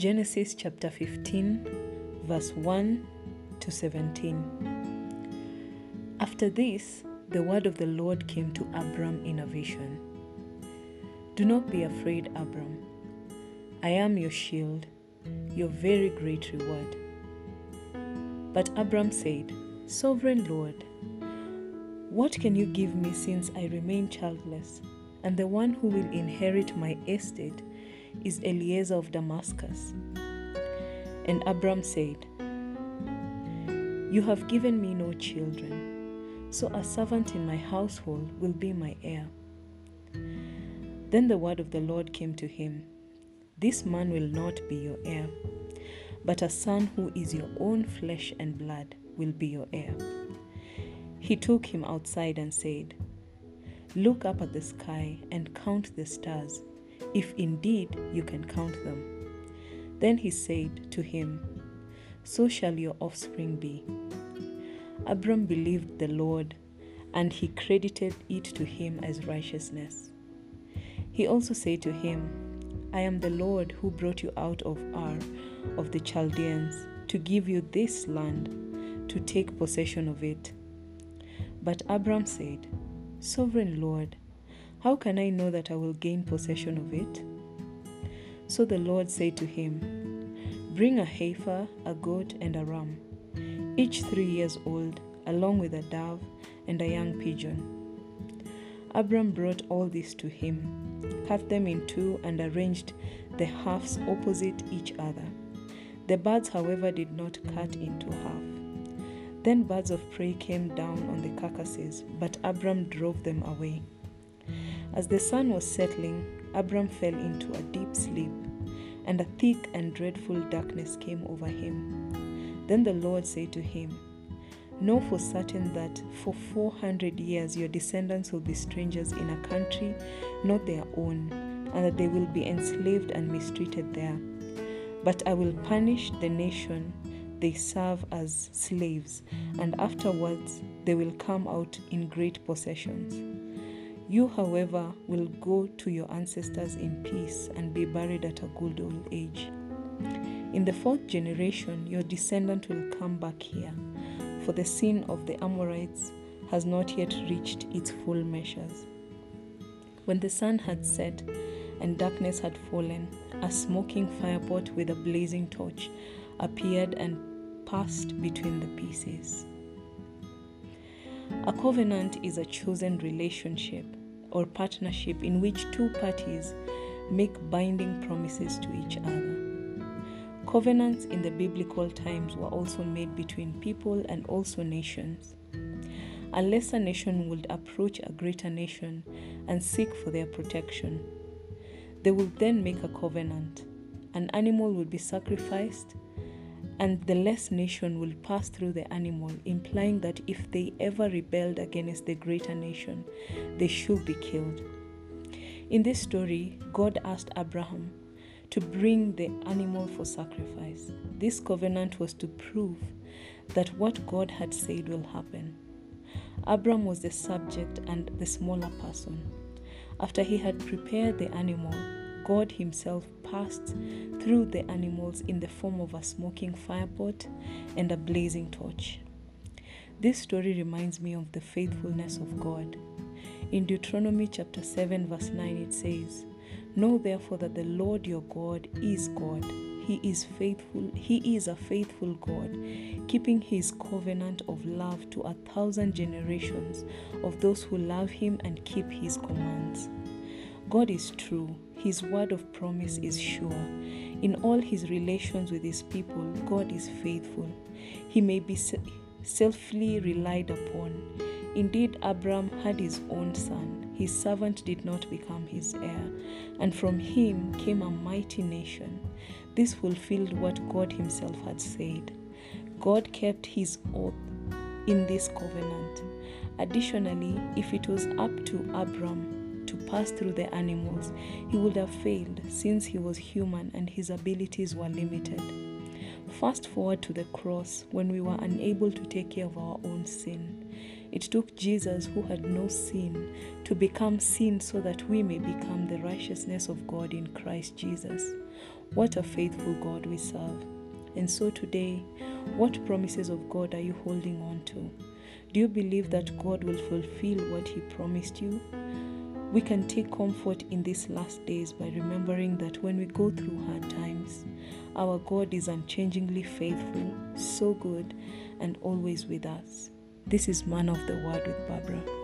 Genesis chapter 15, verse 1 to 17. After this, the word of the Lord came to Abram in a vision. Do not be afraid, Abram. I am your shield, your very great reward. But Abram said, Sovereign Lord, what can you give me since I remain childless, and the one who will inherit my estate is Eliezer of Damascus? And Abram said, You have given me no children, so a servant in my household will be my heir. Then the word of the Lord came to him This man will not be your heir, but a son who is your own flesh and blood will be your heir. He took him outside and said, Look up at the sky and count the stars, if indeed you can count them. Then he said to him, So shall your offspring be. Abram believed the Lord, and he credited it to him as righteousness. He also said to him, I am the Lord who brought you out of Ur of the Chaldeans to give you this land, to take possession of it. But Abram said, Sovereign Lord, how can I know that I will gain possession of it? So the Lord said to him, Bring a heifer, a goat, and a ram, each three years old, along with a dove and a young pigeon. Abram brought all this to him, cut them in two, and arranged the halves opposite each other. The birds, however, did not cut into half. Then birds of prey came down on the carcasses, but Abram drove them away. As the sun was settling, Abram fell into a deep sleep, and a thick and dreadful darkness came over him. Then the Lord said to him, Know for certain that for four hundred years your descendants will be strangers in a country not their own, and that they will be enslaved and mistreated there. But I will punish the nation they serve as slaves, and afterwards they will come out in great possessions. You, however, will go to your ancestors in peace and be buried at a good old age. In the fourth generation, your descendant will come back here, for the sin of the Amorites has not yet reached its full measures. When the sun had set and darkness had fallen, a smoking firepot with a blazing torch appeared and passed between the pieces. A covenant is a chosen relationship or partnership in which two parties make binding promises to each other. Covenants in the biblical times were also made between people and also nations. A lesser nation would approach a greater nation and seek for their protection. They would then make a covenant. An animal would be sacrificed, and the less nation will pass through the animal, implying that if they ever rebelled against the greater nation, they should be killed. In this story, God asked Abraham to bring the animal for sacrifice. This covenant was to prove that what God had said will happen. Abram was the subject and the smaller person. After he had prepared the animal, God Himself passed through the animals in the form of a smoking firepot and a blazing torch. This story reminds me of the faithfulness of God. In Deuteronomy chapter 7, verse 9, it says, Know therefore that the Lord your God is God. He is faithful, He is a faithful God, keeping His covenant of love to a thousand generations of those who love Him and keep His commands. God is true, His word of promise is sure. In all His relations with His people, God is faithful. He may be selfly relied upon. Indeed, Abram had his own son. His servant did not become his heir, and from him came a mighty nation. This fulfilled what God Himself had said. God kept His oath in this covenant. Additionally, if it was up to Abram to pass through the animals, he would have failed since he was human and his abilities were limited. Fast forward to the cross when we were unable to take care of our own sin. It took Jesus, who had no sin, to become sin so that we may become the righteousness of God in Christ Jesus. What a faithful God we serve. And so today, what promises of God are you holding on to? Do you believe that God will fulfill what He promised you? We can take comfort in these last days by remembering that when we go through hard times, our God is unchangingly faithful, so good, and always with us. This is Man of the Word with Barbara.